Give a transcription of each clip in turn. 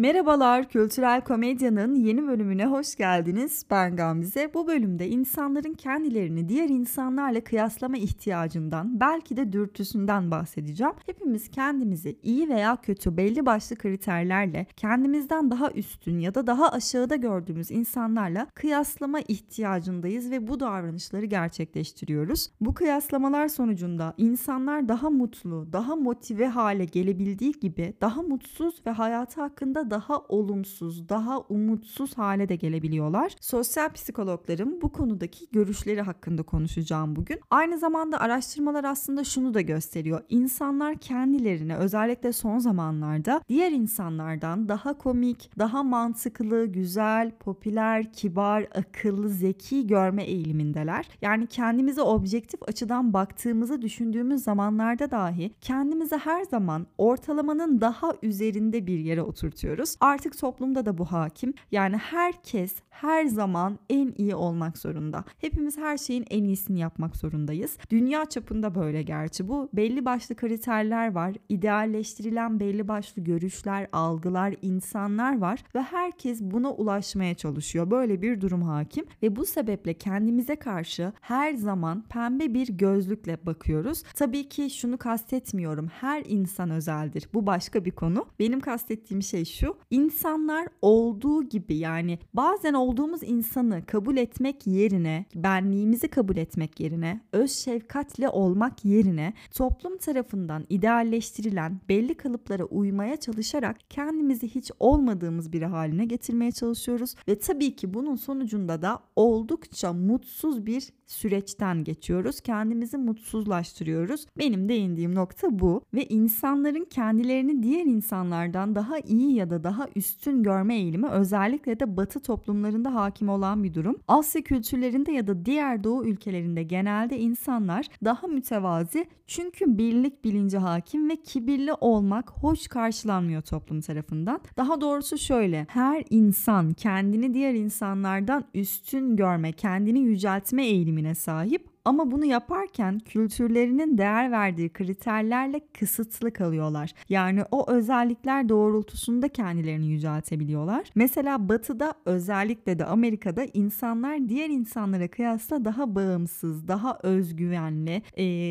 Merhabalar, Kültürel Komedya'nın yeni bölümüne hoş geldiniz. Ben Gamze. Bu bölümde insanların kendilerini diğer insanlarla kıyaslama ihtiyacından, belki de dürtüsünden bahsedeceğim. Hepimiz kendimizi iyi veya kötü belli başlı kriterlerle kendimizden daha üstün ya da daha aşağıda gördüğümüz insanlarla kıyaslama ihtiyacındayız ve bu davranışları gerçekleştiriyoruz. Bu kıyaslamalar sonucunda insanlar daha mutlu, daha motive hale gelebildiği gibi daha mutsuz ve hayatı hakkında daha olumsuz, daha umutsuz hale de gelebiliyorlar. Sosyal psikologların bu konudaki görüşleri hakkında konuşacağım bugün. Aynı zamanda araştırmalar aslında şunu da gösteriyor. İnsanlar kendilerini özellikle son zamanlarda diğer insanlardan daha komik, daha mantıklı, güzel, popüler, kibar, akıllı, zeki görme eğilimindeler. Yani kendimize objektif açıdan baktığımızı düşündüğümüz zamanlarda dahi kendimizi her zaman ortalamanın daha üzerinde bir yere oturtuyoruz görüyoruz. Artık toplumda da bu hakim. Yani herkes her zaman en iyi olmak zorunda. Hepimiz her şeyin en iyisini yapmak zorundayız. Dünya çapında böyle gerçi bu. Belli başlı kriterler var. İdealleştirilen belli başlı görüşler, algılar, insanlar var ve herkes buna ulaşmaya çalışıyor. Böyle bir durum hakim ve bu sebeple kendimize karşı her zaman pembe bir gözlükle bakıyoruz. Tabii ki şunu kastetmiyorum. Her insan özeldir. Bu başka bir konu. Benim kastettiğim şey şu İnsanlar olduğu gibi yani bazen olduğumuz insanı kabul etmek yerine, benliğimizi kabul etmek yerine, öz şefkatle olmak yerine toplum tarafından idealleştirilen belli kalıplara uymaya çalışarak kendimizi hiç olmadığımız biri haline getirmeye çalışıyoruz ve tabii ki bunun sonucunda da oldukça mutsuz bir süreçten geçiyoruz. Kendimizi mutsuzlaştırıyoruz. Benim değindiğim nokta bu ve insanların kendilerini diğer insanlardan daha iyi ya da daha üstün görme eğilimi özellikle de batı toplumlarında hakim olan bir durum. Asya kültürlerinde ya da diğer doğu ülkelerinde genelde insanlar daha mütevazi çünkü birlik bilinci hakim ve kibirli olmak hoş karşılanmıyor toplum tarafından. Daha doğrusu şöyle her insan kendini diğer insanlardan üstün görme, kendini yüceltme eğilimine sahip ama bunu yaparken kültürlerinin değer verdiği kriterlerle kısıtlı kalıyorlar. Yani o özellikler doğrultusunda kendilerini yüceltebiliyorlar. Mesela batıda özellikle de Amerika'da insanlar diğer insanlara kıyasla daha bağımsız, daha özgüvenli,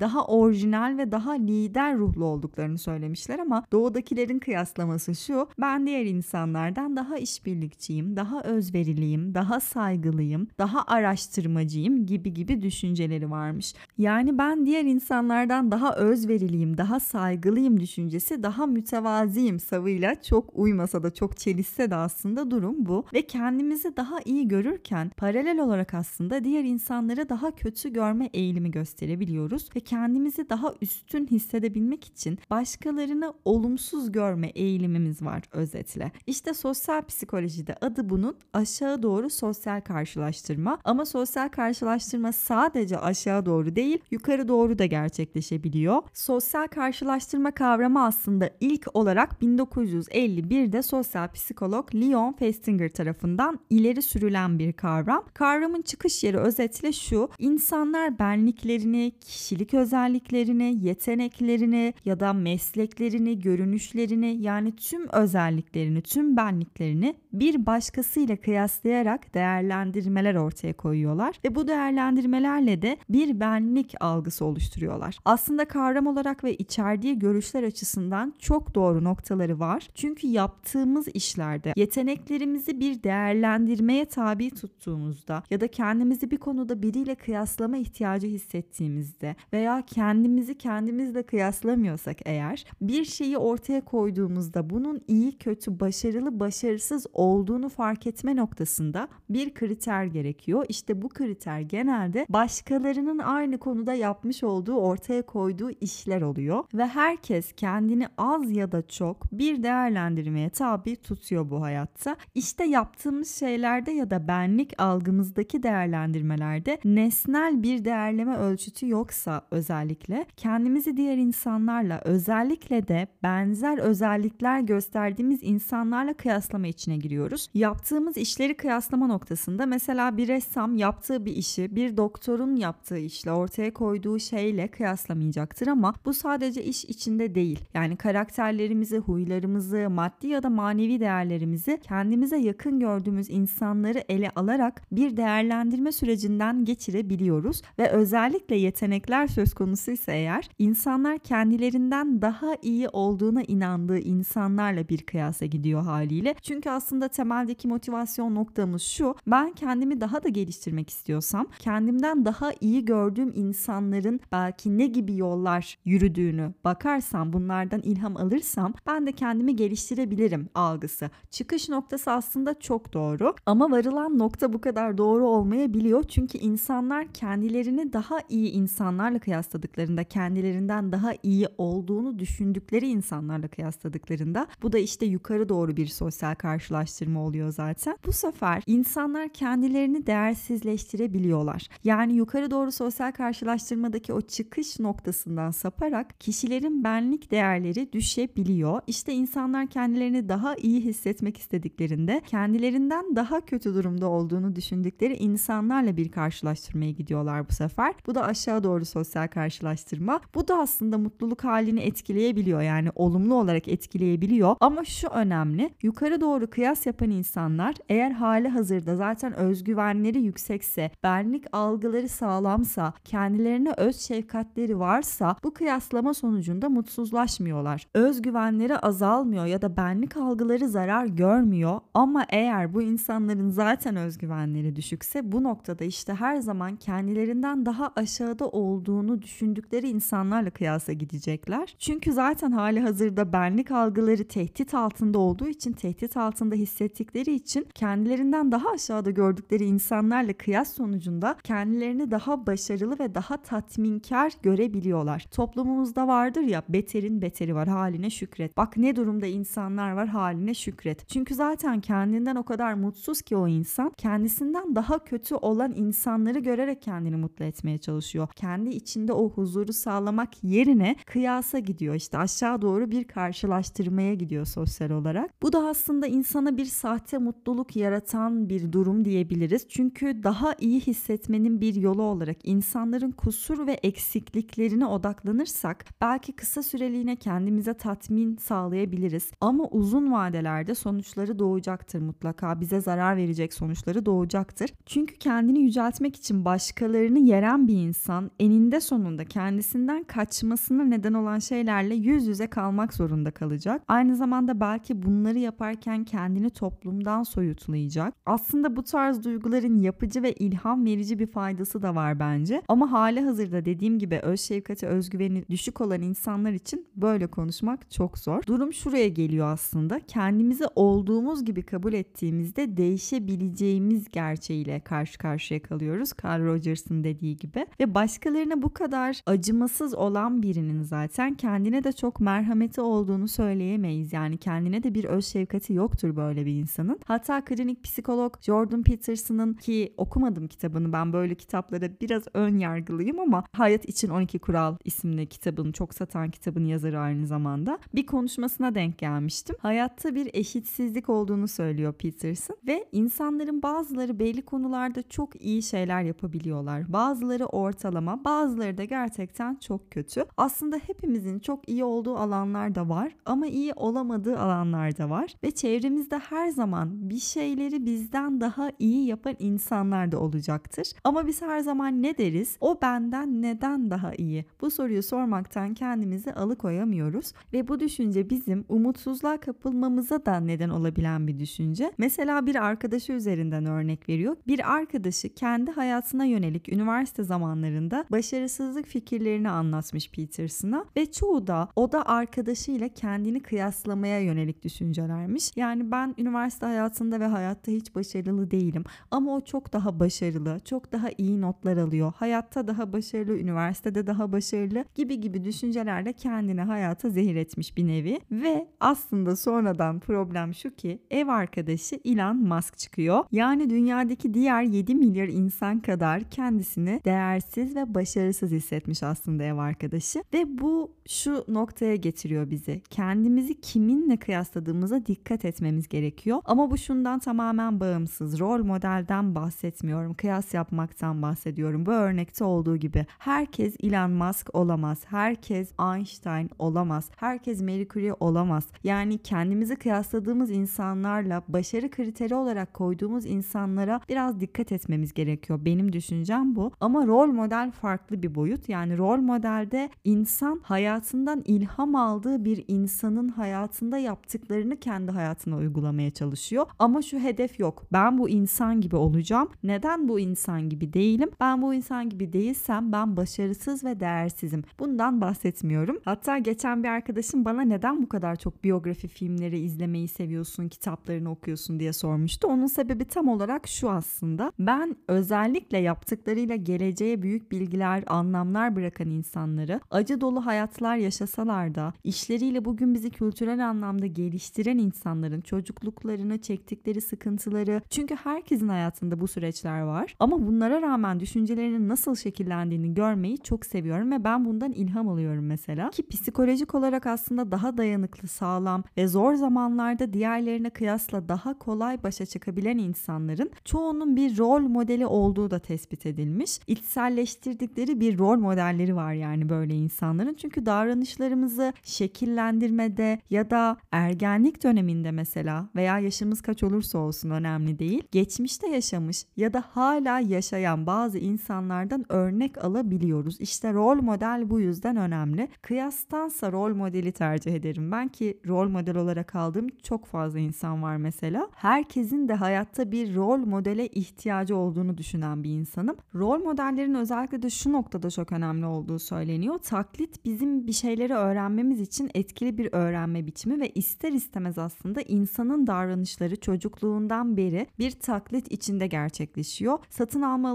daha orijinal ve daha lider ruhlu olduklarını söylemişler ama doğudakilerin kıyaslaması şu. Ben diğer insanlardan daha işbirlikçiyim, daha özveriliyim, daha saygılıyım, daha araştırmacıyım gibi gibi düşünceleri düşünceleri varmış. Yani ben diğer insanlardan daha özveriliyim, daha saygılıyım düşüncesi, daha mütevaziyim savıyla çok uymasa da çok çelişse de aslında durum bu. Ve kendimizi daha iyi görürken paralel olarak aslında diğer insanları daha kötü görme eğilimi gösterebiliyoruz ve kendimizi daha üstün hissedebilmek için başkalarını olumsuz görme eğilimimiz var özetle. İşte sosyal psikolojide adı bunun aşağı doğru sosyal karşılaştırma ama sosyal karşılaştırma sadece aşağı doğru değil yukarı doğru da gerçekleşebiliyor. Sosyal karşılaştırma kavramı aslında ilk olarak 1951'de sosyal psikolog Leon Festinger tarafından ileri sürülen bir kavram. Kavramın çıkış yeri özetle şu. İnsanlar benliklerini, kişilik özelliklerini, yeteneklerini ya da mesleklerini, görünüşlerini yani tüm özelliklerini, tüm benliklerini bir başkasıyla kıyaslayarak değerlendirmeler ortaya koyuyorlar ve bu değerlendirmelerle de bir benlik algısı oluşturuyorlar. Aslında kavram olarak ve içerdiği görüşler açısından çok doğru noktaları var. Çünkü yaptığımız işlerde yeteneklerimizi bir değerlendirmeye tabi tuttuğumuzda ya da kendimizi bir konuda biriyle kıyaslama ihtiyacı hissettiğimizde veya kendimizi kendimizle kıyaslamıyorsak eğer bir şeyi ortaya koyduğumuzda bunun iyi, kötü, başarılı, başarısız olduğunu fark etme noktasında bir kriter gerekiyor. İşte bu kriter genelde başkaları başkalarının aynı konuda yapmış olduğu ortaya koyduğu işler oluyor ve herkes kendini az ya da çok bir değerlendirmeye tabi tutuyor bu hayatta. İşte yaptığımız şeylerde ya da benlik algımızdaki değerlendirmelerde nesnel bir değerleme ölçütü yoksa özellikle kendimizi diğer insanlarla özellikle de benzer özellikler gösterdiğimiz insanlarla kıyaslama içine giriyoruz. Yaptığımız işleri kıyaslama noktasında mesela bir ressam yaptığı bir işi bir doktorun yaptığı yaptığı işle, ortaya koyduğu şeyle kıyaslamayacaktır ama bu sadece iş içinde değil. Yani karakterlerimizi, huylarımızı, maddi ya da manevi değerlerimizi kendimize yakın gördüğümüz insanları ele alarak bir değerlendirme sürecinden geçirebiliyoruz ve özellikle yetenekler söz konusuysa eğer insanlar kendilerinden daha iyi olduğuna inandığı insanlarla bir kıyasa gidiyor haliyle. Çünkü aslında temeldeki motivasyon noktamız şu. Ben kendimi daha da geliştirmek istiyorsam kendimden daha iyi gördüğüm insanların belki ne gibi yollar yürüdüğünü bakarsam bunlardan ilham alırsam ben de kendimi geliştirebilirim algısı. Çıkış noktası aslında çok doğru ama varılan nokta bu kadar doğru olmayabiliyor. Çünkü insanlar kendilerini daha iyi insanlarla kıyasladıklarında kendilerinden daha iyi olduğunu düşündükleri insanlarla kıyasladıklarında bu da işte yukarı doğru bir sosyal karşılaştırma oluyor zaten. Bu sefer insanlar kendilerini değersizleştirebiliyorlar. Yani yukarı doğru sosyal karşılaştırmadaki o çıkış noktasından saparak kişilerin benlik değerleri düşebiliyor. İşte insanlar kendilerini daha iyi hissetmek istediklerinde kendilerinden daha kötü durumda olduğunu düşündükleri insanlarla bir karşılaştırmaya gidiyorlar bu sefer. Bu da aşağı doğru sosyal karşılaştırma. Bu da aslında mutluluk halini etkileyebiliyor yani olumlu olarak etkileyebiliyor. Ama şu önemli. Yukarı doğru kıyas yapan insanlar eğer hali hazırda zaten özgüvenleri yüksekse, benlik algıları sağlamsa, kendilerine öz şefkatleri varsa bu kıyaslama sonucunda mutsuzlaşmıyorlar. Özgüvenleri azalmıyor ya da benlik algıları zarar görmüyor ama eğer bu insanların zaten özgüvenleri düşükse bu noktada işte her zaman kendilerinden daha aşağıda olduğunu düşündükleri insanlarla kıyasa gidecekler. Çünkü zaten hali hazırda benlik algıları tehdit altında olduğu için tehdit altında hissettikleri için kendilerinden daha aşağıda gördükleri insanlarla kıyas sonucunda kendilerini daha başarılı ve daha tatminkar görebiliyorlar. Toplumumuzda vardır ya beterin beteri var haline şükret. Bak ne durumda insanlar var haline şükret. Çünkü zaten kendinden o kadar mutsuz ki o insan kendisinden daha kötü olan insanları görerek kendini mutlu etmeye çalışıyor. Kendi içinde o huzuru sağlamak yerine kıyasa gidiyor. İşte aşağı doğru bir karşılaştırmaya gidiyor sosyal olarak. Bu da aslında insana bir sahte mutluluk yaratan bir durum diyebiliriz. Çünkü daha iyi hissetmenin bir yolu olarak insanların kusur ve eksikliklerine odaklanırsak belki kısa süreliğine kendimize tatmin sağlayabiliriz. Ama uzun vadelerde sonuçları doğacaktır mutlaka. Bize zarar verecek sonuçları doğacaktır. Çünkü kendini yüceltmek için başkalarını yeren bir insan eninde sonunda kendisinden kaçmasına neden olan şeylerle yüz yüze kalmak zorunda kalacak. Aynı zamanda belki bunları yaparken kendini toplumdan soyutlayacak. Aslında bu tarz duyguların yapıcı ve ilham verici bir faydası da var bence. Ama hali hazırda dediğim gibi öz şefkati, özgüveni düşük olan insanlar için böyle konuşmak çok zor. Durum şuraya geliyor aslında. Kendimizi olduğumuz gibi kabul ettiğimizde değişebileceğimiz gerçeğiyle karşı karşıya kalıyoruz. Carl Rogers'ın dediği gibi. Ve başkalarına bu kadar acımasız olan birinin zaten kendine de çok merhameti olduğunu söyleyemeyiz. Yani kendine de bir öz şefkati yoktur böyle bir insanın. Hatta klinik psikolog Jordan Peterson'ın ki okumadım kitabını ben böyle kitaplara biraz ön yargılıyım ama Hayat için 12 Kural isimli kitabını çok satan kitabın yazarı aynı zamanda. Bir konuşmasına denk gelmiştim. Hayatta bir eşitsizlik olduğunu söylüyor Peterson ve insanların bazıları belli konularda çok iyi şeyler yapabiliyorlar. Bazıları ortalama, bazıları da gerçekten çok kötü. Aslında hepimizin çok iyi olduğu alanlar da var ama iyi olamadığı alanlar da var ve çevremizde her zaman bir şeyleri bizden daha iyi yapan insanlar da olacaktır. Ama biz her zaman ne deriz? O benden neden daha iyi? Bu soruyu sormaktan kendimizi alıkoyamıyoruz ve bu düşünce bizim umutsuzluğa kapılmamıza da neden olabilen bir düşünce. Mesela bir arkadaşı üzerinden örnek veriyor. Bir arkadaşı kendi hayatına yönelik üniversite zamanlarında başarısızlık fikirlerini anlatmış Peterson'a ve çoğu da o da arkadaşıyla kendini kıyaslamaya yönelik düşüncelermiş. Yani ben üniversite hayatında ve hayatta hiç başarılı değilim ama o çok daha başarılı, çok daha iyi notlar alıyor. Hayatta daha başarılı, üniversitede daha başarılı gibi gibi düşüncelerle kendini hayata zehir etmiş bir nevi ve aslında sonradan problem şu ki ev arkadaşı Elon Musk çıkıyor. Yani dünyadaki diğer 7 milyar insan kadar kendisini değersiz ve başarısız hissetmiş aslında ev arkadaşı ve bu şu noktaya getiriyor bizi. Kendimizi kiminle kıyasladığımıza dikkat etmemiz gerekiyor. Ama bu şundan tamamen bağımsız. Rol modelden bahsetmiyorum. Kıyas yapmaktan bahsediyorum bahsediyorum. Bu örnekte olduğu gibi herkes Elon Musk olamaz. Herkes Einstein olamaz. Herkes Marie olamaz. Yani kendimizi kıyasladığımız insanlarla başarı kriteri olarak koyduğumuz insanlara biraz dikkat etmemiz gerekiyor. Benim düşüncem bu. Ama rol model farklı bir boyut. Yani rol modelde insan hayatından ilham aldığı bir insanın hayatında yaptıklarını kendi hayatına uygulamaya çalışıyor. Ama şu hedef yok. Ben bu insan gibi olacağım. Neden bu insan gibi değilim? Ben bu insan gibi değilsem ben başarısız ve değersizim. Bundan bahsetmiyorum. Hatta geçen bir arkadaşım bana neden bu kadar çok biyografi filmleri izlemeyi seviyorsun, kitaplarını okuyorsun diye sormuştu. Onun sebebi tam olarak şu aslında. Ben özellikle yaptıklarıyla geleceğe büyük bilgiler, anlamlar bırakan insanları acı dolu hayatlar yaşasalar da işleriyle bugün bizi kültürel anlamda geliştiren insanların çocukluklarını, çektikleri sıkıntıları çünkü herkesin hayatında bu süreçler var. Ama bunlara rağmen düşüncelerinin nasıl şekillendiğini görmeyi çok seviyorum ve ben bundan ilham alıyorum mesela. Ki psikolojik olarak aslında daha dayanıklı, sağlam ve zor zamanlarda diğerlerine kıyasla daha kolay başa çıkabilen insanların çoğunun bir rol modeli olduğu da tespit edilmiş. İçselleştirdikleri bir rol modelleri var yani böyle insanların. Çünkü davranışlarımızı şekillendirmede ya da ergenlik döneminde mesela veya yaşımız kaç olursa olsun önemli değil. Geçmişte yaşamış ya da hala yaşayan bazı insanlardan örnek alabiliyoruz. İşte rol model bu yüzden önemli. Kıyastansa rol modeli tercih ederim. Ben ki rol model olarak aldığım çok fazla insan var mesela. Herkesin de hayatta bir rol modele ihtiyacı olduğunu düşünen bir insanım. Rol modellerin özellikle de şu noktada çok önemli olduğu söyleniyor. Taklit bizim bir şeyleri öğrenmemiz için etkili bir öğrenme biçimi ve ister istemez aslında insanın davranışları çocukluğundan beri bir taklit içinde gerçekleşiyor. Satın alma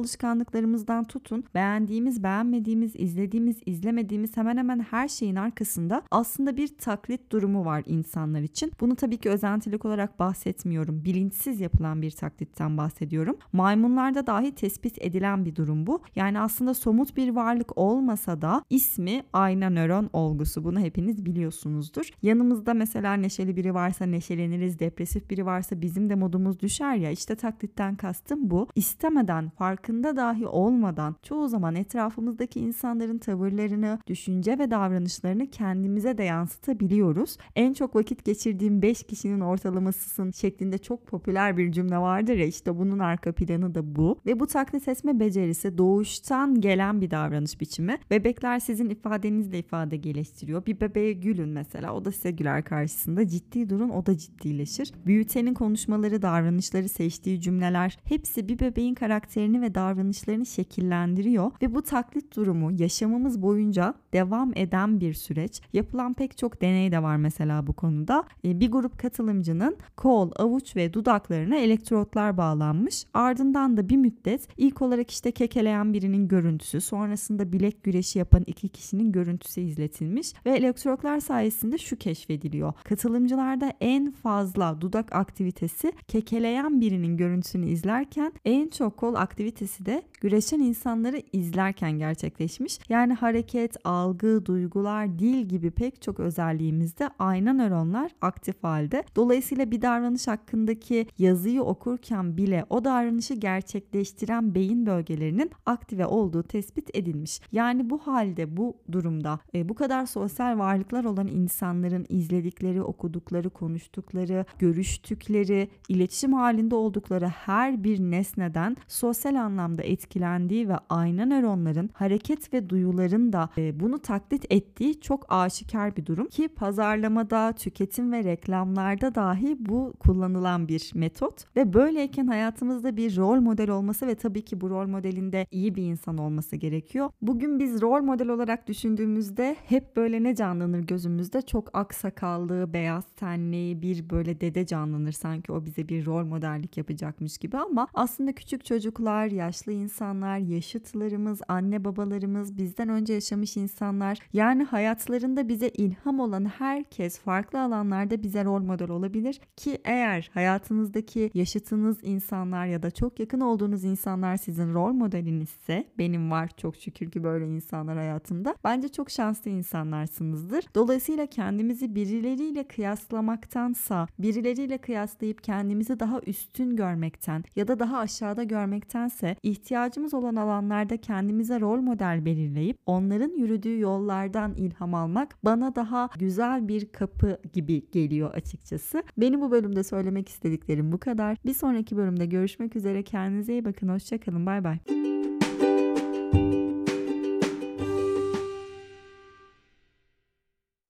alışkanlıklarımızdan tutun beğendiğimiz, beğenmediğimiz, izlediğimiz, izlemediğimiz hemen hemen her şeyin arkasında aslında bir taklit durumu var insanlar için. Bunu tabii ki özentilik olarak bahsetmiyorum. Bilinçsiz yapılan bir taklitten bahsediyorum. Maymunlarda dahi tespit edilen bir durum bu. Yani aslında somut bir varlık olmasa da ismi ayna nöron olgusu. Bunu hepiniz biliyorsunuzdur. Yanımızda mesela neşeli biri varsa neşeleniriz, depresif biri varsa bizim de modumuz düşer ya. İşte taklitten kastım bu. İstemeden, farkında dahi olmadan çoğu zaman etrafımızdaki insanların tavırlarını, düşünce ve davranışlarını kendimize de yansıtabiliyoruz. En çok vakit geçirdiğim 5 kişinin ortalamasısın şeklinde çok popüler bir cümle vardır ya işte bunun arka planı da bu. Ve bu taklit etme becerisi doğuştan gelen bir davranış biçimi. Bebekler sizin ifadenizle ifade geliştiriyor. Bir bebeğe gülün mesela o da size güler karşısında. Ciddi durun o da ciddileşir. Büyütenin konuşmaları, davranışları, seçtiği cümleler hepsi bir bebeğin karakterini ve davranışlarını şekillendiriyor. Ve bu taklit durumu yaşamımız boyunca devam eden bir süreç. Yapılan pek çok deney de var mesela bu konuda. E, bir grup katılımcının kol, avuç ve dudaklarına elektrotlar bağlanmış. Ardından da bir müddet ilk olarak işte kekeleyen birinin görüntüsü, sonrasında bilek güreşi yapan iki kişinin görüntüsü izletilmiş ve elektrotlar sayesinde şu keşfediliyor. Katılımcılarda en fazla dudak aktivitesi kekeleyen birinin görüntüsünü izlerken en çok kol aktivitesi de güreşen insanları izlerken gerçekleşmiş. Yani hareket, algı, duygular, dil gibi pek çok özelliğimizde ayna nöronlar aktif halde. Dolayısıyla bir davranış hakkındaki yazıyı okurken bile o davranışı gerçekleştiren beyin bölgelerinin aktive olduğu tespit edilmiş. Yani bu halde bu durumda e, bu kadar sosyal varlıklar olan insanların izledikleri, okudukları, konuştukları, görüştükleri, iletişim halinde oldukları her bir nesneden sosyal anlamda etkilendiği ve ayna nöronların hareket ve duyuların da e, bunu taklit ettiği çok aşikar bir durum ki pazarlamada, tüketim ve reklamlarda dahi bu kullanılan bir metot ve böyleyken hayatımızda bir rol model olması ve tabii ki bu rol modelinde iyi bir insan olması gerekiyor. Bugün biz rol model olarak düşündüğümüzde hep böyle ne canlanır gözümüzde? Çok aksakallı, beyaz tenli bir böyle dede canlanır sanki o bize bir rol modellik yapacakmış gibi ama aslında küçük çocuklar, yaşlı insanlar, yaşıtlarımız, anne babalarımız, bizden önce yaşamış insanlar yani hayatlarında bize ilham olan herkes farklı alanlarda bize rol model olabilir ki eğer hayatınızdaki yaşıtınız insanlar ya da çok yakın olduğunuz insanlar sizin rol modelinizse benim var çok şükür ki böyle insanlar hayatımda. Bence çok şanslı insanlarsınızdır. Dolayısıyla kendimizi birileriyle kıyaslamaktansa birileriyle kıyaslayıp kendimizi daha üstün görmekten ya da daha aşağıda görmektense ihtiyacımız ihtiyacımız olan alanlarda kendimize rol model belirleyip onların yürüdüğü yollardan ilham almak bana daha güzel bir kapı gibi geliyor açıkçası. Benim bu bölümde söylemek istediklerim bu kadar. Bir sonraki bölümde görüşmek üzere. Kendinize iyi bakın. Hoşçakalın. Bay bay.